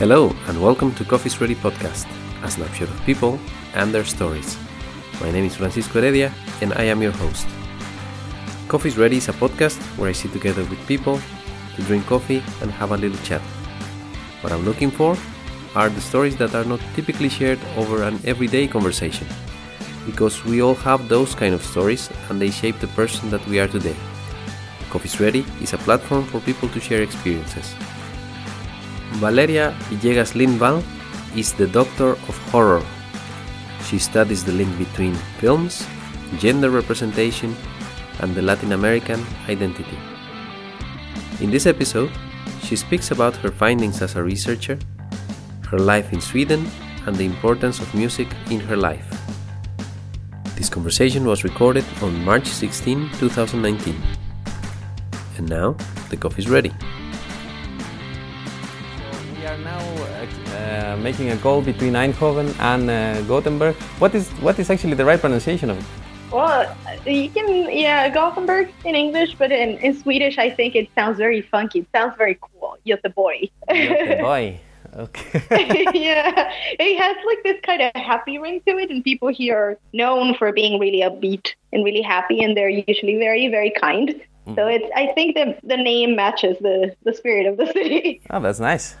Hello, and welcome to Coffee's Ready podcast, a snapshot of people and their stories. My name is Francisco Heredia, and I am your host. Coffee's Ready is a podcast where I sit together with people to drink coffee and have a little chat. What I'm looking for are the stories that are not typically shared over an everyday conversation, because we all have those kind of stories and they shape the person that we are today. Coffee's Ready is a platform for people to share experiences. Valeria Villegas Lindvall is the doctor of horror. She studies the link between films, gender representation, and the Latin American identity. In this episode, she speaks about her findings as a researcher, her life in Sweden, and the importance of music in her life. This conversation was recorded on March 16, 2019. And now, the coffee is ready. Making a goal between Eindhoven and uh, Gothenburg. What is what is actually the right pronunciation of it? Well, you can, yeah, Gothenburg in English, but in, in Swedish, I think it sounds very funky. It sounds very cool. the Göteborg. Göteborg. Okay. yeah, it has like this kind of happy ring to it, and people here are known for being really upbeat and really happy, and they're usually very, very kind. So it's, I think the the name matches the the spirit of the city. Oh, that's nice.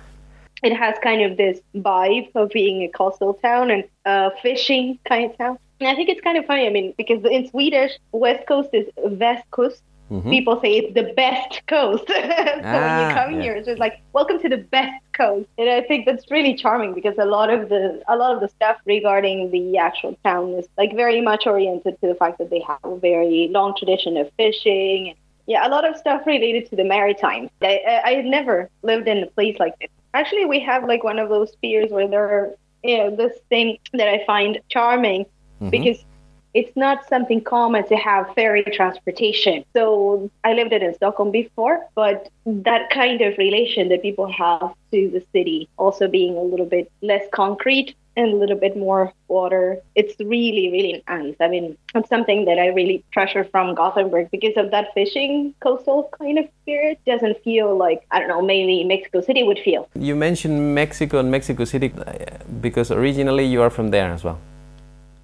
It has kind of this vibe of being a coastal town and a fishing kind of town. And I think it's kind of funny. I mean, because in Swedish, West Coast is Västkust. People say it's the best coast. so when Ah, you come yeah. here, it's just like, welcome to the best coast. And I think that's really charming because a lot of the a lot of the stuff regarding the actual town is like very much oriented to the fact that they have a very long tradition of fishing. And, yeah, a lot of stuff related to the maritime. I, I, I had never lived in a place like this. Actually, we have like one of those piers where there are, you know, this thing that I find charming mm-hmm. because it's not something common to have ferry transportation. So I lived it in Stockholm before, but that kind of relation that people have to the city also being a little bit less concrete and a little bit more water. It's really, really nice. I mean, it's something that I really treasure from Gothenburg because of that fishing coastal kind of spirit. Doesn't feel like, I don't know, maybe Mexico City would feel. You mentioned Mexico and Mexico City uh, because originally you are from there as well.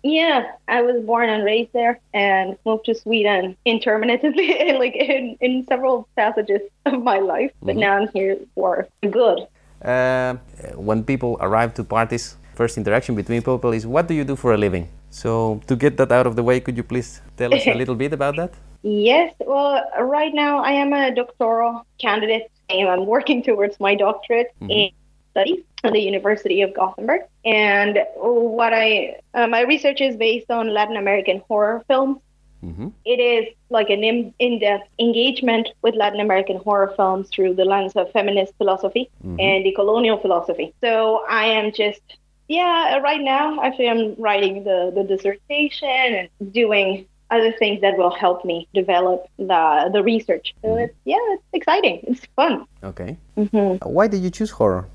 Yeah, I was born and raised there and moved to Sweden intermittently, like in, in several passages of my life. But now I'm here for good. Uh, when people arrive to parties, first interaction between people is what do you do for a living? So to get that out of the way, could you please tell us a little bit about that? Yes, well, right now I am a doctoral candidate and I'm working towards my doctorate in studies at the University of Gothenburg. And what I, uh, my research is based on Latin American horror films. Mhm. It is like an in- in-depth engagement with Latin American horror films through the lens of feminist philosophy and decolonial philosophy. So I am just, yeah, right now actually I'm writing the, the dissertation and doing other things that will help me develop the the research. So it's yeah, it's exciting. It's fun. Okay. hmm Why did you choose horror?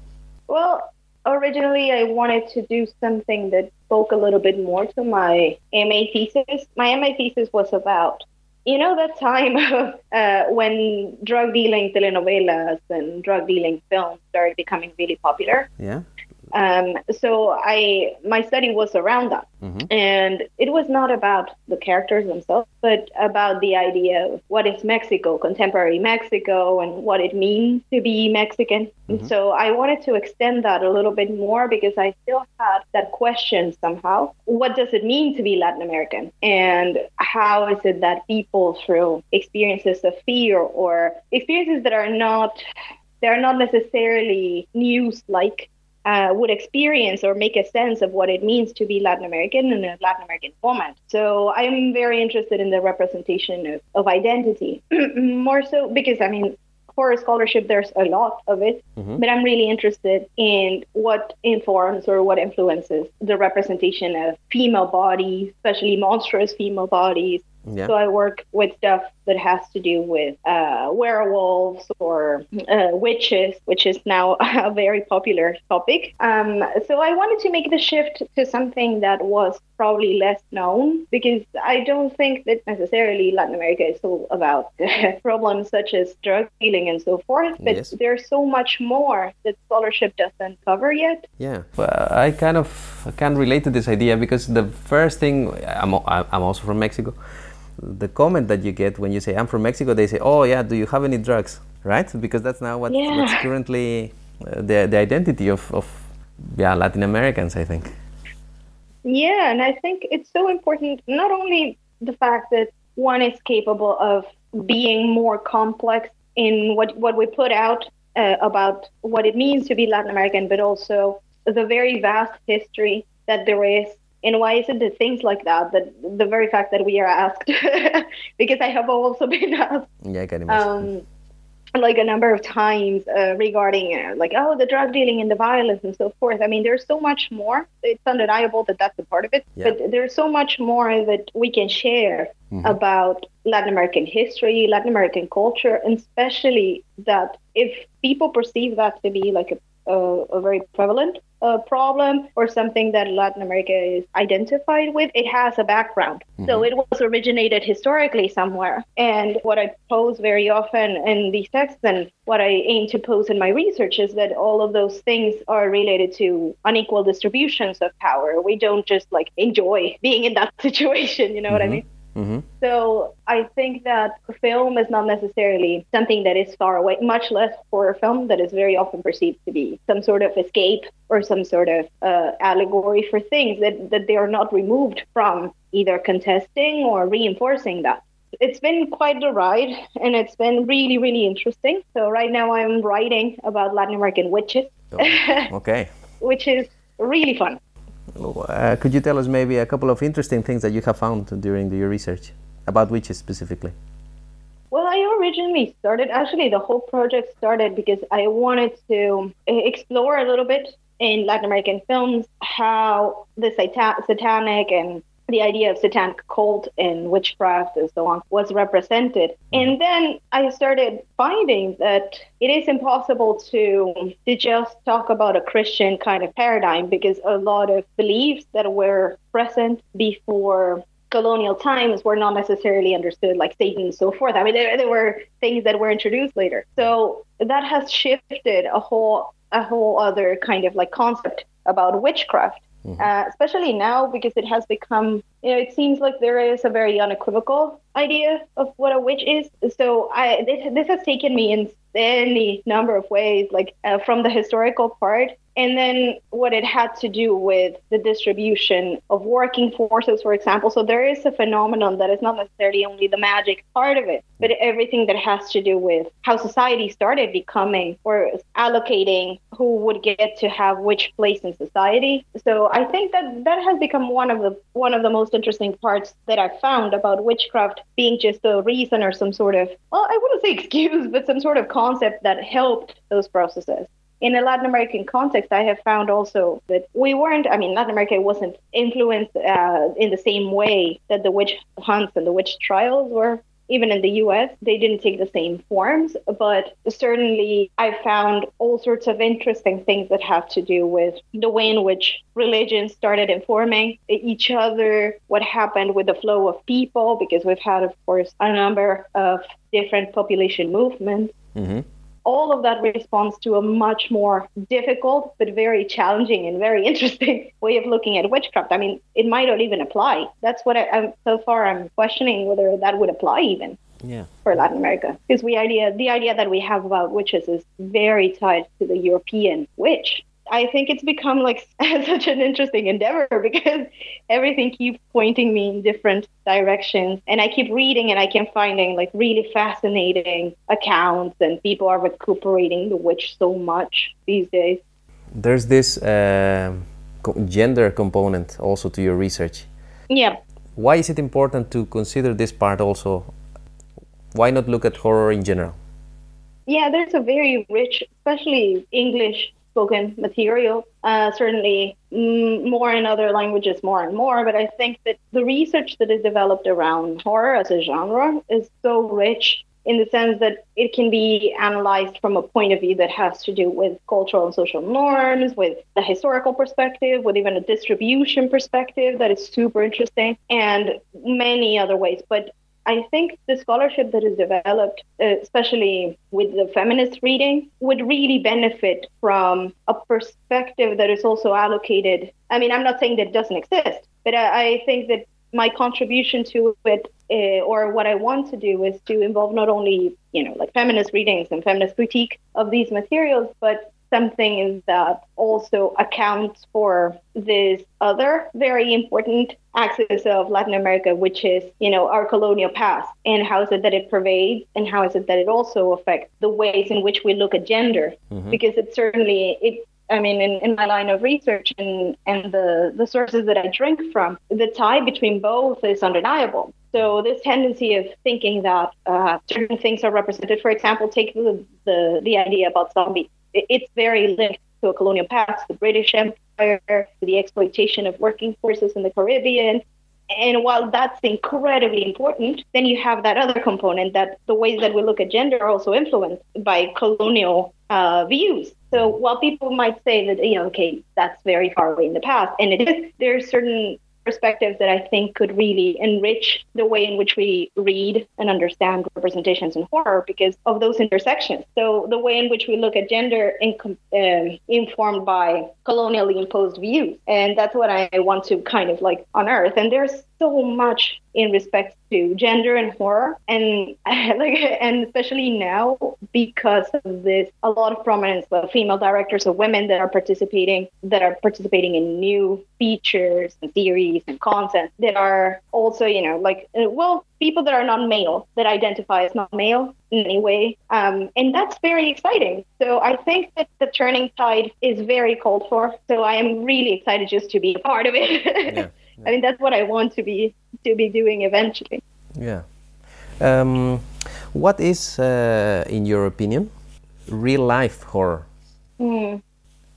Well, originally I wanted to do something that spoke a little bit more to my MA thesis. My MA thesis was about, you know, that time of uh, when drug dealing telenovelas and drug dealing films started becoming really popular. Yeah. Um, so I my study was around that, and it was not about the characters themselves, but about the idea of what is Mexico, contemporary Mexico, and what it means to be Mexican. And so I wanted to extend that a little bit more because I still had that question somehow: what does it mean to be Latin American, and how is it that people through experiences of fear or experiences that are not they are not necessarily news like uh, would experience or make a sense of what it means to be Latin American and a Latin American woman. So I'm very interested in the representation of, of identity, more so because I mean, horror scholarship, there's a lot of it, but I'm really interested in what informs or what influences the representation of female bodies, especially monstrous female bodies. Yeah. So I work with stuff that has to do with uh, werewolves or uh, witches, which is now a very popular topic. Um, so I wanted to make the shift to something that was probably less known because I don't think that necessarily Latin America is all about problems such as drug dealing and so forth, but yes. there's so much more that scholarship doesn't cover yet. Yeah, well, I kind of can relate to this idea because the first thing I'm, I'm also from Mexico the comment that you get when you say I'm from Mexico, they say, "Oh yeah, do you have any drugs?" Right? Because that's now what, yeah. what's currently uh, the the identity of of yeah Latin Americans, I think. Yeah, and I think it's so important not only the fact that one is capable of being more complex in what what we put out uh, about what it means to be Latin American, but also the very vast history that there is and why is it the things like that that the very fact that we are asked because i have also been asked yeah, I can imagine. Um, like a number of times uh, regarding uh, like oh the drug dealing and the violence and so forth i mean there's so much more it's undeniable that that's a part of it yeah. but there's so much more that we can share mm-hmm. about latin american history latin american culture and especially that if people perceive that to be like a a, a very prevalent uh, problem or something that Latin America is identified with, it has a background. Mm-hmm. So it was originated historically somewhere. And what I pose very often in these texts and what I aim to pose in my research is that all of those things are related to unequal distributions of power. We don't just like enjoy being in that situation, you know mm-hmm. what I mm-hmm. mean? Mm-hmm. So I think that film is not necessarily something that is far away, much less horror film that is very often perceived to be some sort of escape or some sort of uh, allegory for things that, that they are not removed from either contesting or reinforcing that. It's been quite the ride and it's been really, really interesting. So right now I'm writing about Latin American witches. Oh, okay. which is really fun. Uh, could you tell us maybe a couple of interesting things that you have found during your research about witches specifically? Well, I originally started, actually, the whole project started because I wanted to explore a little bit in Latin American films how the satan- satanic and the idea of satanic cult and witchcraft and so on was represented. Mm-hmm. And then I started finding that it is impossible to, to just talk about a Christian kind of paradigm because a lot of beliefs that were present before colonial times were not necessarily understood like Satan and so forth. I mean, there, there were things that were introduced later. So that has shifted a whole a whole other kind of like concept about witchcraft Mm-hmm. Uh, especially now because it has become, you know, it seems like there is a very unequivocal idea of what a witch is. So I this, this has taken me in any number of ways, like uh, from the historical part and then what it had to do with the distribution of working forces, for example. So there is a phenomenon that is not necessarily only the magic part of it, but everything that has to do with how society started becoming or allocating who would get to have which place in society. So I think that that has become one of the one of the most interesting parts that I've found about witchcraft being just a reason or some sort of well, I wouldn't say excuse, but some sort of concept that helped those processes in a Latin American context, I have found also that we weren't, I mean, Latin America wasn't influenced uh, in the same way that the witch hunts and the witch trials were. Even in the US, they didn't take the same forms, but certainly I found all sorts of interesting things that have to do with the way in which religions started informing each other, what happened with the flow of people, because we've had, of course, a number of different population movements. Mm-hmm all of that responds to a much more difficult but very challenging and very interesting way of looking at witchcraft. I mean, it might not even apply. That's what I, am so far I'm questioning whether that would apply even. Yeah. For Latin America, because we idea the idea that we have about witches is very tied to the European witch, I think it's become like such an interesting endeavor because everything keeps pointing me in different directions. And I keep reading and I keep finding like really fascinating accounts, and people are recuperating the witch so much these days. There's this uh, gender component also to your research. Yeah. Why is it important to consider this part also? Why not look at horror in general? Yeah, there's a very rich, especially English spoken material. Uh, certainly, mm, more in other languages, more and more. But I think that the research that is developed around horror as a genre is so rich in the sense that it can be analyzed from a point of view that has to do with cultural and social norms, with the historical perspective, with even a distribution perspective that is super interesting, and many other ways. But I think the scholarship that is developed, uh, especially with the feminist reading, would really benefit from a perspective that is also allocated. I mean, I'm not saying that it doesn't exist, but I, think that my contribution to it uh, or what I want to do is to involve not only, you know, like feminist readings and feminist critique of these materials, but something that also accounts for this other very important axis of Latin America, which is, you know, our colonial past and how is it that it pervades and how is it that it also affects the ways in which we look at gender. Mm-hmm. Because it certainly, it I mean, in, in my line of research and, and the, the sources that I drink from, the tie between both is undeniable. So this tendency of thinking that uh, certain things are represented, for example, take the, the, the idea about zombies. It's very linked to a colonial past, the British Empire, the exploitation of working forces in the Caribbean. And while that's incredibly important, then you have that other component that the ways that we look at gender are also influenced by colonial uh, views. So while people might say that, you know, okay, that's very far away in the past, and it is, there are certain perspectives that I think could really enrich the way in which we read and understand representations in horror because of those intersections. So the way in which we look at gender in, um, informed by colonially imposed views, and that's what I want to kind of like unearth. And there's so much in respect to gender and horror and like and especially now because of this a lot of prominence of female directors of women that are participating that are participating in new features and series and content that are also you know like uh, well people that are not male that identify as not male in any way um, and that's very exciting so i think that the turning tide is very called for so i am really excited just to be a part of it yeah. I mean, that's what I want to be to be doing eventually. Yeah. Um, what is, uh, in your opinion, real life horror? Mm.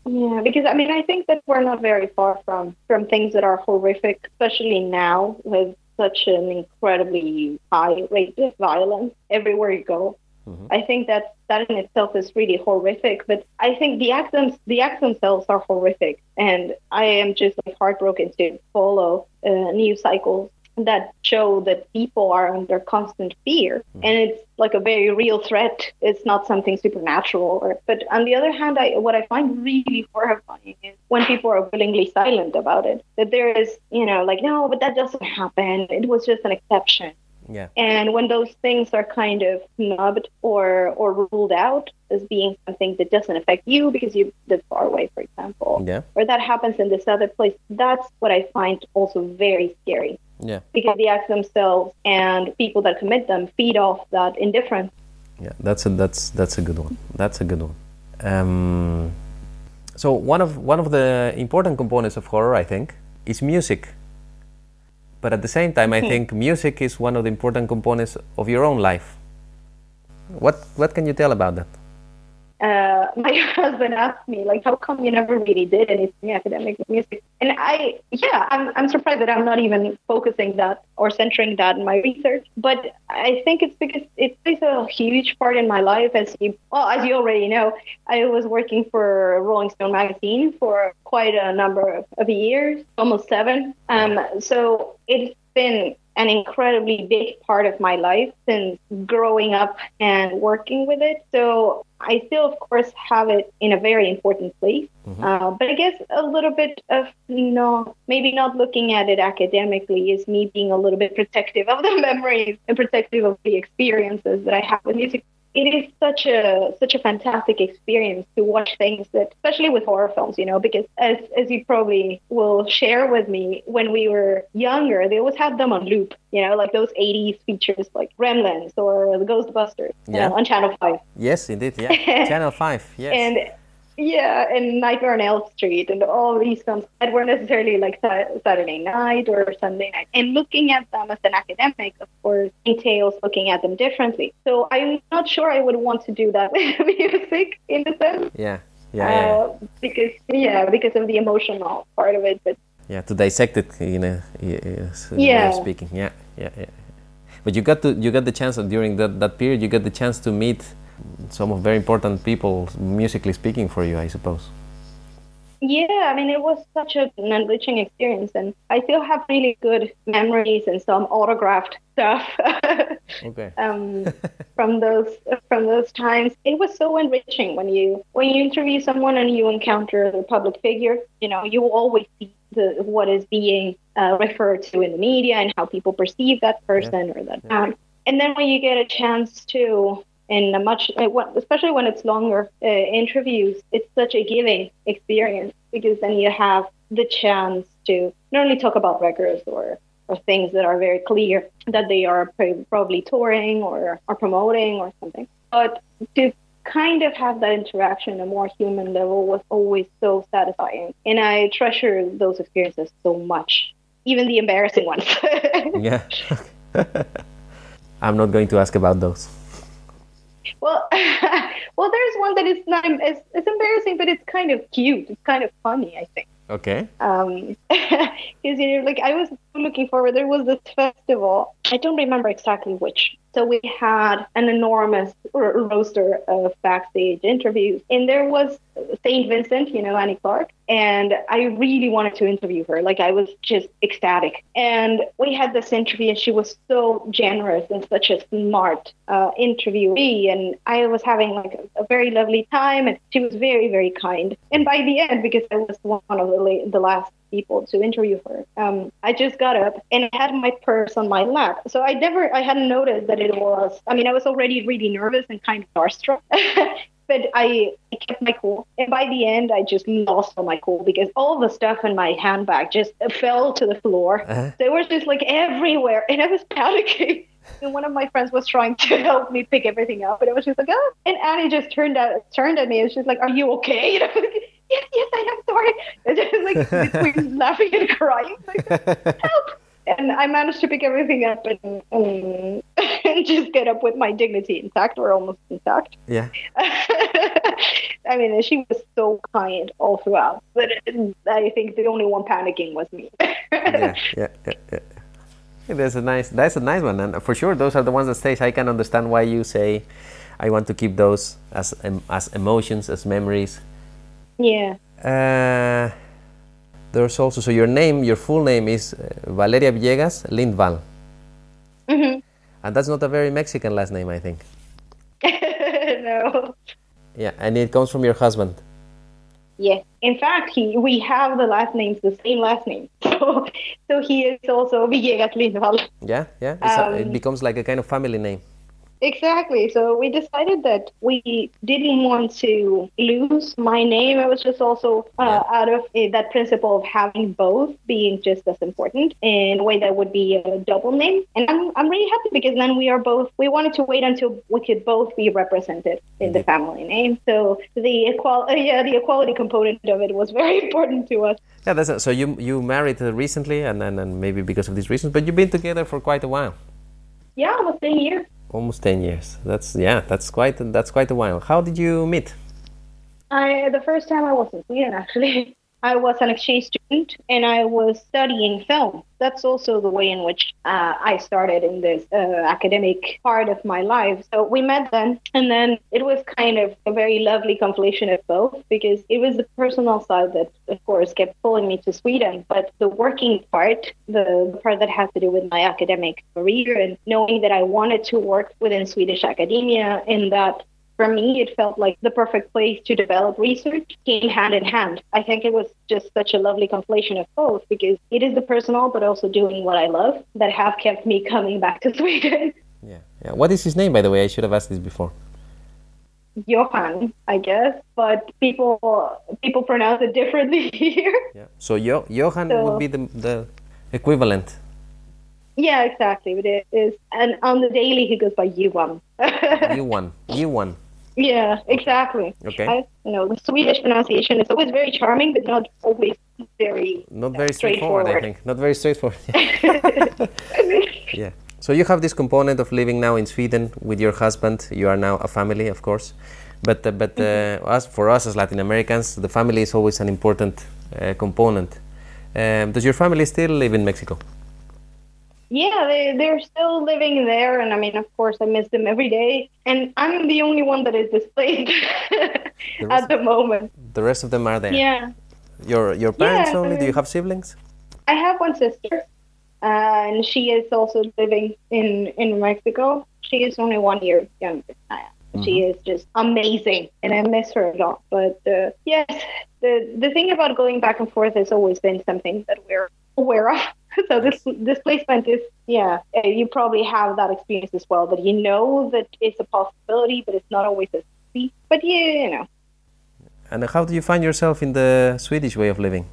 Yeah, because I mean, I think that we're not very far from from things that are horrific, especially now with such an incredibly high rate of violence everywhere you go. Mm-hmm. I think that that in itself is really horrific. But I think the acts the acts themselves are horrific, and I am just like heartbroken to follow uh, news cycles that show that people are under constant fear mm-hmm. and it's like a very real threat it's not something supernatural or, but on the other hand I, what i find really horrifying is when people are willingly silent about it that there is you know like no but that doesn't happen it was just an exception yeah. And when those things are kind of snubbed or or ruled out as being something that doesn't affect you because you live far away, for example, yeah. or that happens in this other place, that's what I find also very scary. Yeah. Because the acts themselves and people that commit them feed off that indifference. Yeah, that's a that's that's a good one. That's a good one. Um, so one of one of the important components of horror, I think, is music. But at the same time, I hmm. think music is one of the important components of your own life. What what can you tell about that? Uh, my husband asked me, like, how come you never really did anything academic music? And I, yeah, I'm, I'm surprised that I'm not even focusing that or centering that in my research. But I think it's because it plays a huge part in my life. As you, well, as you already know, I was working for Rolling Stone magazine for quite a number of, of years, almost seven. Um, so it's been an incredibly big part of my life since growing up and working with it. So I still, of course, have it in a very important place. Mm-hmm. Uh, but I guess a little bit of, you know, maybe not looking at it academically is me being a little bit protective of the memories and protective of the experiences that I have with music it is such a such a fantastic experience to watch things that especially with horror films you know because as as you probably will share with me when we were younger they always had them on loop you know like those 80s features like gremlins or the ghostbusters yeah. on channel 5 yes indeed yeah. Channel 5 yes. And yeah, and Nightmare on Elm Street and all these films that were necessarily like Saturday night or Sunday night. And looking at them as an academic, of course, entails looking at them differently. So I'm not sure I would want to do that with music in a sense. Yeah. Yeah, yeah, uh, because yeah, because of the emotional part of it. But yeah, to dissect it, you know, yes, Yeah. speaking. Yeah, yeah, yeah. But you got to you got the chance of, during that, that period. You got the chance to meet some of very important people, musically speaking, for you, I suppose. yeah, I mean, it was such an enriching experience, and I still have really good memories and some autographed stuff. Okay. um, from those from those times. It was so enriching when you when you interview someone and you encounter a public figure. You know, you always see the what is being uh, referred to in the media and how people perceive that person or that town. And then when you get a chance to in a much, especially when it's longer uh, interviews, it's such a giving experience because then you have the chance to not only talk about records or or things that are very clear that they are probably touring or are promoting or something. But to kind of have that interaction a more human level was always so satisfying. And I treasure those experiences so much, even the embarrassing ones. yeah. I'm not going to ask about those. Well, well, there's one that is not it's, it's embarrassing, but it's kind of cute. It's kind of funny, I think. Okay. um because you know like i was looking forward there was this festival i don't remember exactly which so we had an enormous r- roster of backstage interviews and there was saint vincent you know annie clark and i really wanted to interview her like i was just ecstatic and we had this interview and she was so generous and such a smart uh, interviewee and i was having like a, very lovely time and she was very very kind and by the end because i was one of the, la- the last people to interview her. Um, I just got up and I had my purse on my lap. So I never, I hadn't noticed that it was, I mean, I was already really nervous and kind of starstruck. but I, I kept my cool. And by the end, I just lost all my cool because all the stuff in my handbag just fell to the floor. Uh-huh. They were just like everywhere. And I was panicking. And one of my friends was trying to help me pick everything up, and I was just like, "Oh!" And Annie just turned out, turned at me, and she's like, "Are you okay?" And I was like, "Yes, yes, I am sorry." And just like between laughing and crying, like, "Help!" And I managed to pick everything up and, and, and just get up with my dignity intact, or almost intact. Yeah. I mean, she was so kind all throughout, but I think the only one panicking was me. yeah, yeah, yeah, yeah. That's a nice. That's a nice one, and for sure, those are the ones that stays. I can understand why you say, "I want to keep those as as emotions, as memories." yeah. Uh, there's also so your name, your full name is uh, Valeria Villegas Lindvall, hmm and that's not a very Mexican last name, I think. no. Yeah, and it comes from your husband. Yes. In fact, he we have the last names, the same last name. So, so he is also Villegas Lindvall. Yeah, yeah. It's a, it Um, becomes like a kind of family name. Exactly. So we decided that we didn't want to lose my name. It was just also uh, Yeah. out of uh, that principle of having both being just as important in a way that would be a double name. And I'm, I'm really happy because then we are both, we wanted to wait until we could both be represented in the family name. So the equal, uh, yeah, the equality component of it was very important to us. Yeah, that's a, so you you married recently, and, and and maybe because of these reasons, but you've been together for quite a while, Yeah, almost a year. Almost ten years. That's yeah, that's quite that's quite a while. How did you meet? I the first time I was in Sweden actually. I was an exchange student and I was studying film. That's also the way in which uh, I started in this uh, academic part of my life. So we met then, and then it was kind of a very lovely conflation of both because it was the personal side that, of course, kept pulling me to Sweden, but the working part, the part that has to do with my academic career and knowing that I wanted to work within Swedish academia and that for me, it felt like the perfect place to develop research came hand in hand. I think it was just such a lovely conflation of both because it is the personal, but also doing what I love that have kept me coming back to Sweden. Yeah, yeah. What is his name, by the way? I should have asked this before. Johan, I guess, but people people pronounce it differently here. Yeah. So jo- Johan So- would be the the equivalent. yeah, exactly. But it is, and on the daily he goes by Johan. You won. Yeah, exactly. Okay. I, you know, the Swedish pronunciation is always very charming, but not always very Not very straightforward, I think. Not very straightforward. yeah. So you have this component of living now in Sweden with your husband. You are now a family, of course. But uh, but uh, us for us as Latin Americans, the family is always an important uh, component. Um, does your family still live in Mexico? Yeah, they, they're still living there. And I mean, of course, I miss them every day. And I'm the only one that is displaced at the moment. The rest of them are there. Yeah. Your your parents Yeah, only? Do you have siblings? I have one sister, uh, and she is also living in, in Mexico. She is only one year younger than I am. She is just amazing, and I miss her a lot. But uh, yes, the the thing about going back and forth has always been something that we're aware of. so this displacement is, yeah, you probably have that experience as well. That you know that it's a possibility, but it's not always easy. But yeah, you know, And how do you find yourself in the Swedish way of living?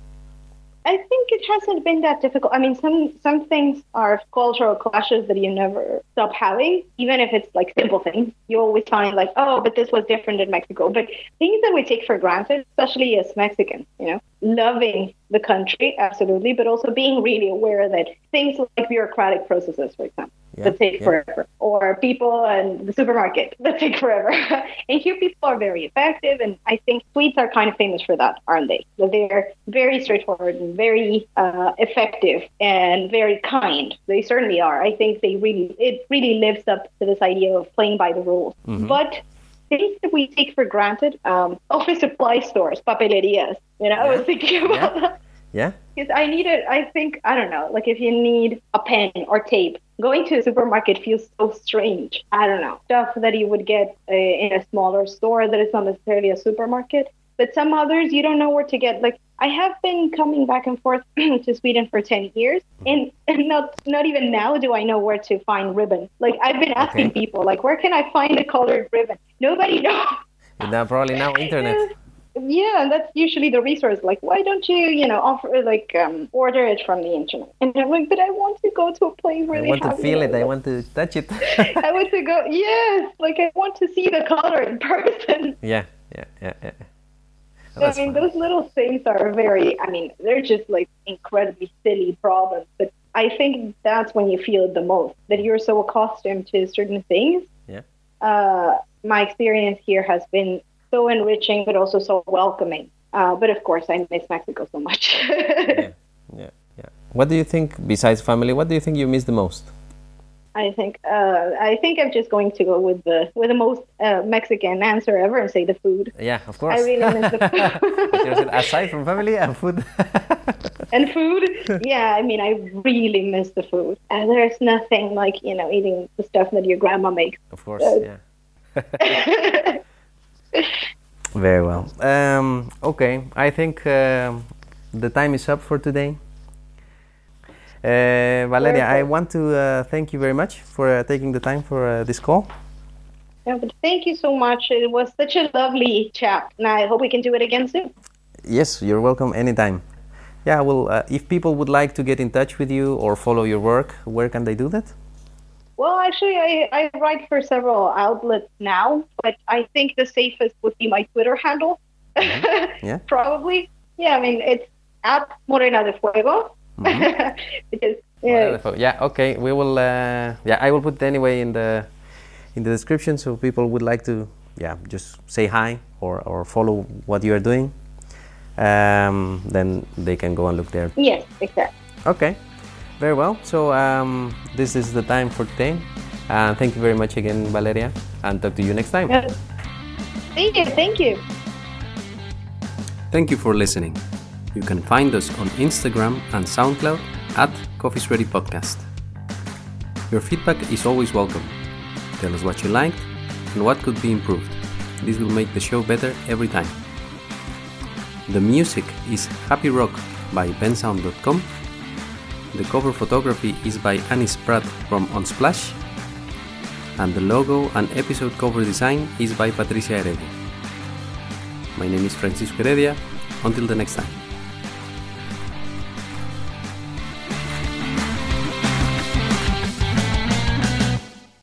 I think it hasn't been that difficult. I mean, some some things are cultural clashes that you never stop having, even if it's like simple things. You always find like, oh, but this was different in Mexico. But things that we take for granted, especially as Mexicans, you know, loving the country absolutely, but also being really aware that things like bureaucratic processes, for example, Yeah, that take yeah. forever, or people and the supermarket that take forever. and here people are very effective, and I think Swedes are kind of famous for that, aren't they? That they're very straightforward and very uh, effective and very kind. They certainly are. I think they really it really lives up to this idea of playing by the rules. But things that we take for granted, um, office supply stores, papelerias. You know, I was thinking about Yeah. that. Yeah? Because I need it. I think I don't know. Like if you need a pen or tape, going to a supermarket feels so strange. I don't know stuff that you would get uh, in a smaller store that is not necessarily a supermarket. But some others you don't know where to get. Like I have been coming back and forth to Sweden for ten years, and, and not not even now do I know where to find ribbon. Like I've been asking Okay. people, like where can I find a colored ribbon? Nobody knows. Now probably now internet. Yeah, and that's usually the resource. Like, why don't you, you know, offer like um, order it from the internet? And I'm like, but I want to go to a place where I they want to feel it. I want to touch it. I want to go. Yes, like I want to see the color in person. yeah, yeah, yeah, yeah. So, I mean, fine. those little things are very. I mean, they're just like incredibly silly problems. But I think that's when you feel it the most. That you're so accustomed to certain things. Yeah. Uh, my experience here has been so enriching, but also so welcoming. Uh, but of course, I miss Mexico so much. yeah, yeah, yeah. What do you think, besides family, what do you think you miss the most? I think uh, I think I'm just going to go with the with the most uh, Mexican answer ever and say the food Yeah, of course. I really miss the said aside from family and food. and food. Yeah, I mean I really miss the food. Uh, there's nothing like you know eating the stuff that your grandma makes. of course, yeah. Very well. Um, okay, I think um, the time is up for today. Uh, Valeria, I want to uh, thank you very much for uh, taking the time for uh, this call. Yeah, but thank you so much. It was such a lovely chat, and I hope we can do it again soon. Yes, you're welcome anytime. Yeah, well, uh, if people would like to get in touch with you or follow your work, where can they do that? Well, actually, I, I write for several outlets now, but I think the safest would be my Twitter handle. Yeah. Probably. Yeah, I mean, it's at Morena de Fuego. because, yeah, Yeah, okay. We will. Uh, yeah, I will put it anyway in the in the description, so people would like to, yeah, just say hi or or follow what you are doing. Um, then they can go and look there. yes, exactly. Okay, very well. So um, this is the time for today. Uh, thank you very much again, Valeria, and talk to you next time. Yeah. Thank you. Thank you. Thank you for listening. You can find us on Instagram and SoundCloud at Coffee's Ready Podcast. Your feedback is always welcome. Tell us what you liked and what could be improved. This will make the show better every time. The music is Happy Rock by bensound.com. The cover photography is by Annie Spratt from Unsplash. And the logo and episode cover design is by Patricia Heredia. My name is Francisco Heredia. Until the next time.